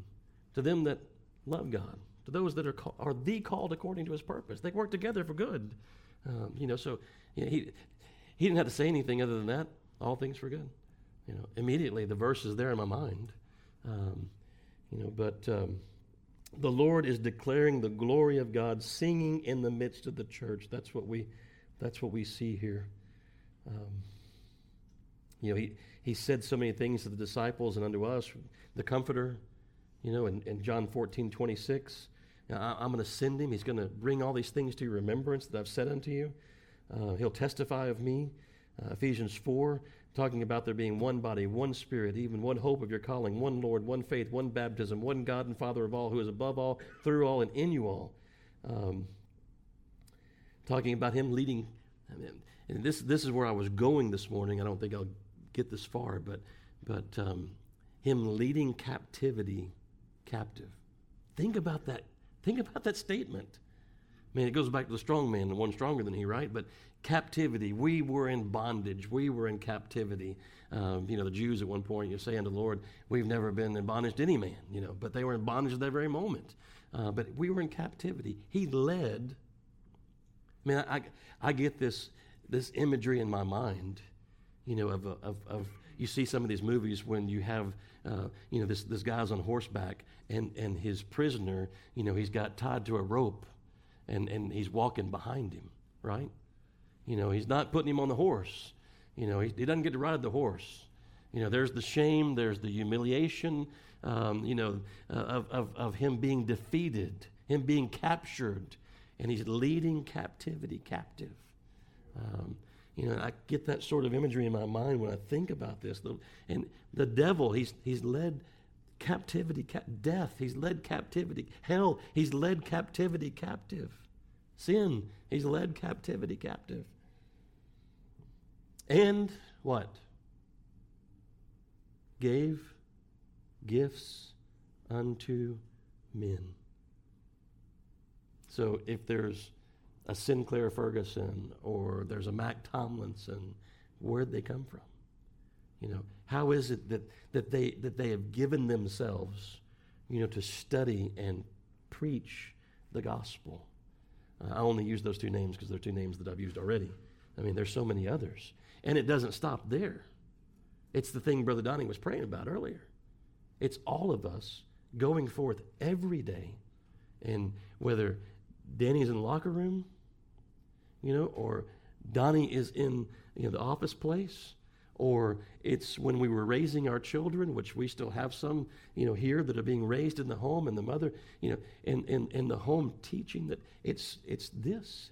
to them that love God, to those that are, call, are the called according to his purpose. They work together for good. Um, you know, so you know, he, he didn't have to say anything other than that. All things for good. You know, immediately the verse is there in my mind. Um, you know, but um, the Lord is declaring the glory of God, singing in the midst of the church. That's what we, that's what we see here. Um, you know, he, he said so many things to the disciples and unto us, the Comforter, you know, in, in John 14, 26. I, am going to send him. He's going to bring all these things to your remembrance that I've said unto you. Uh, he'll testify of me. Uh, Ephesians 4, talking about there being one body, one spirit, even one hope of your calling, one Lord, one faith, one baptism, one God and Father of all, who is above all, through all, and in you all. Um, talking about him leading. I mean, and this, this is where I was going this morning. I don't think I'll get this far, but, but um, him leading captivity captive. Think about that Think about that statement. I it goes back to the strong man, the one stronger than he, right? But captivity, we were in bondage. We were in captivity. Um, you know, the Jews at one point, you say unto the Lord, we've never been in bondage to any man, you know, but they were in bondage at that very moment. Uh, but we were in captivity. He led. I mean, I, I get this, this imagery in my mind, you know, of, of, of you see some of these movies when you have, uh, you know, this, this guy's on horseback and, and his prisoner, you know, he's got tied to a rope and, and he's walking behind him, right? You know, he's not putting him on the horse. You know, he, he doesn't get to ride the horse. You know, there's the shame, there's the humiliation, um, you know, uh, of, of, of him being defeated, him being captured, and he's leading captivity captive. Um, you know, I get that sort of imagery in my mind when I think about this. And the devil, he's, he's led captivity, ca- death, he's led captivity. Hell, he's led captivity captive. Sin, he's led captivity captive. And what? Gave gifts unto men. So if there's a Sinclair Ferguson or there's a Mac Tomlinson, where'd they come from? You know, how is it that, that, they, that they have given themselves, you know, to study and preach the gospel? Uh, I only use those two names because they're two names that I've used already. I mean, there's so many others. And it doesn't stop there. It's the thing Brother Donning was praying about earlier. It's all of us going forth every day. And whether Danny's in the locker room, you know, or Donnie is in you know, the office place, or it's when we were raising our children, which we still have some, you know, here that are being raised in the home, and the mother, you know, in, in, in the home teaching that it's it's this.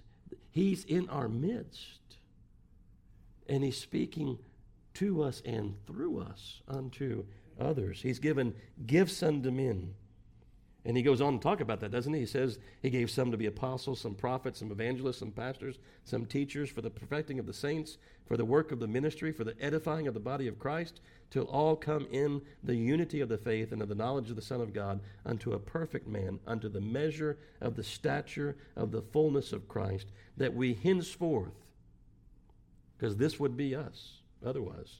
He's in our midst. And he's speaking to us and through us unto others. He's given gifts unto men and he goes on to talk about that, doesn't he? He says he gave some to be apostles, some prophets, some evangelists, some pastors, some teachers for the perfecting of the saints, for the work of the ministry, for the edifying of the body of Christ, till all come in the unity of the faith and of the knowledge of the Son of God, unto a perfect man, unto the measure of the stature of the fullness of Christ, that we henceforth, because this would be us otherwise,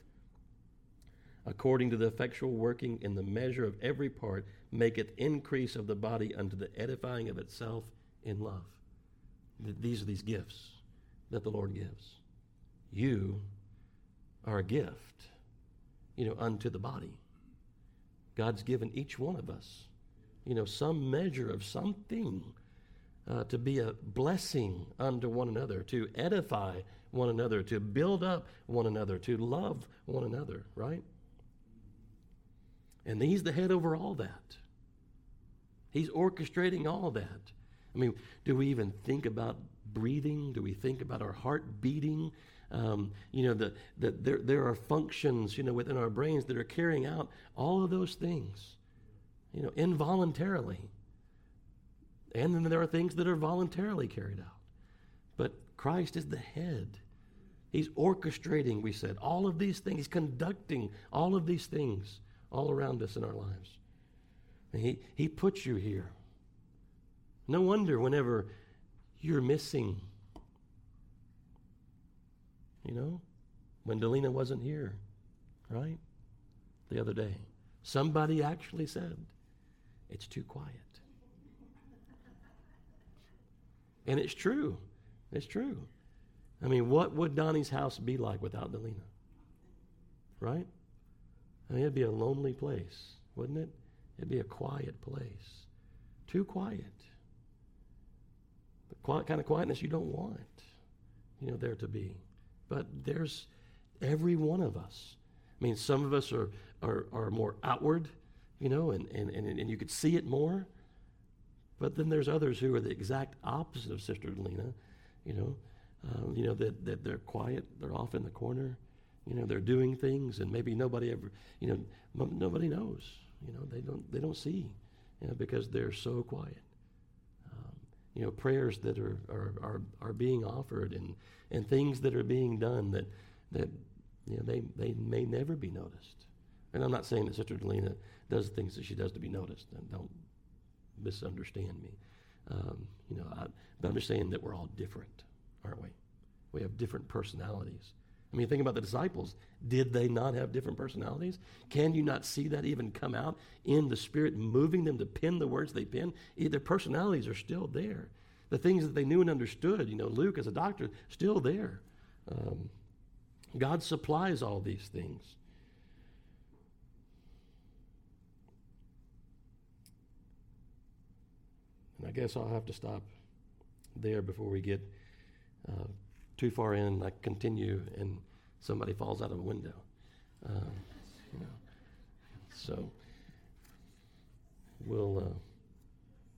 according to the effectual working in the measure of every part, maketh increase of the body unto the edifying of itself in love. These are these gifts that the Lord gives. You are a gift, you know, unto the body. God's given each one of us, you know, some measure of something uh, to be a blessing unto one another, to edify one another, to build up one another, to love one another, right? And He's the head over all that. He's orchestrating all that. I mean, do we even think about breathing? Do we think about our heart beating? Um, you know, that the, there, there are functions, you know, within our brains that are carrying out all of those things, you know, involuntarily. And then there are things that are voluntarily carried out. But Christ is the head. He's orchestrating, we said, all of these things. He's conducting all of these things all around us in our lives. And he, he puts you here. No wonder whenever you're missing, you know, when Delina wasn't here, right? The other day, somebody actually said, It's too quiet. And it's true. It's true. I mean, what would Donnie's house be like without Delina? Right? I mean, it'd be a lonely place, wouldn't it? It'd be a quiet place. Too quiet. The quiet, kind of quietness you don't want, you know, there to be. But there's every one of us. I mean, some of us are, are, are more outward, you know, and, and, and, and you could see it more. But then there's others who are the exact opposite of Sister Lena, you know, um, you know that, that they're quiet, they're off in the corner, you know, they're doing things, and maybe nobody ever, you know, m- nobody knows, you know, they don't they don't see, you know, because they're so quiet. Um, you know, prayers that are, are are are being offered, and and things that are being done that that you know they they may never be noticed. And I'm not saying that Sister Delina does things that she does to be noticed, and don't misunderstand me. Um, you know, I, but I'm just saying that we're all different, aren't we? We have different personalities. I mean, think about the disciples. Did they not have different personalities? Can you not see that even come out in the Spirit, moving them to pen the words they pen? Their personalities are still there. The things that they knew and understood, you know, Luke as a doctor, still there. Um, God supplies all these things. And I guess I'll have to stop there before we get uh, too far in. I continue and somebody falls out of a window. Um, you know. So we'll. Uh,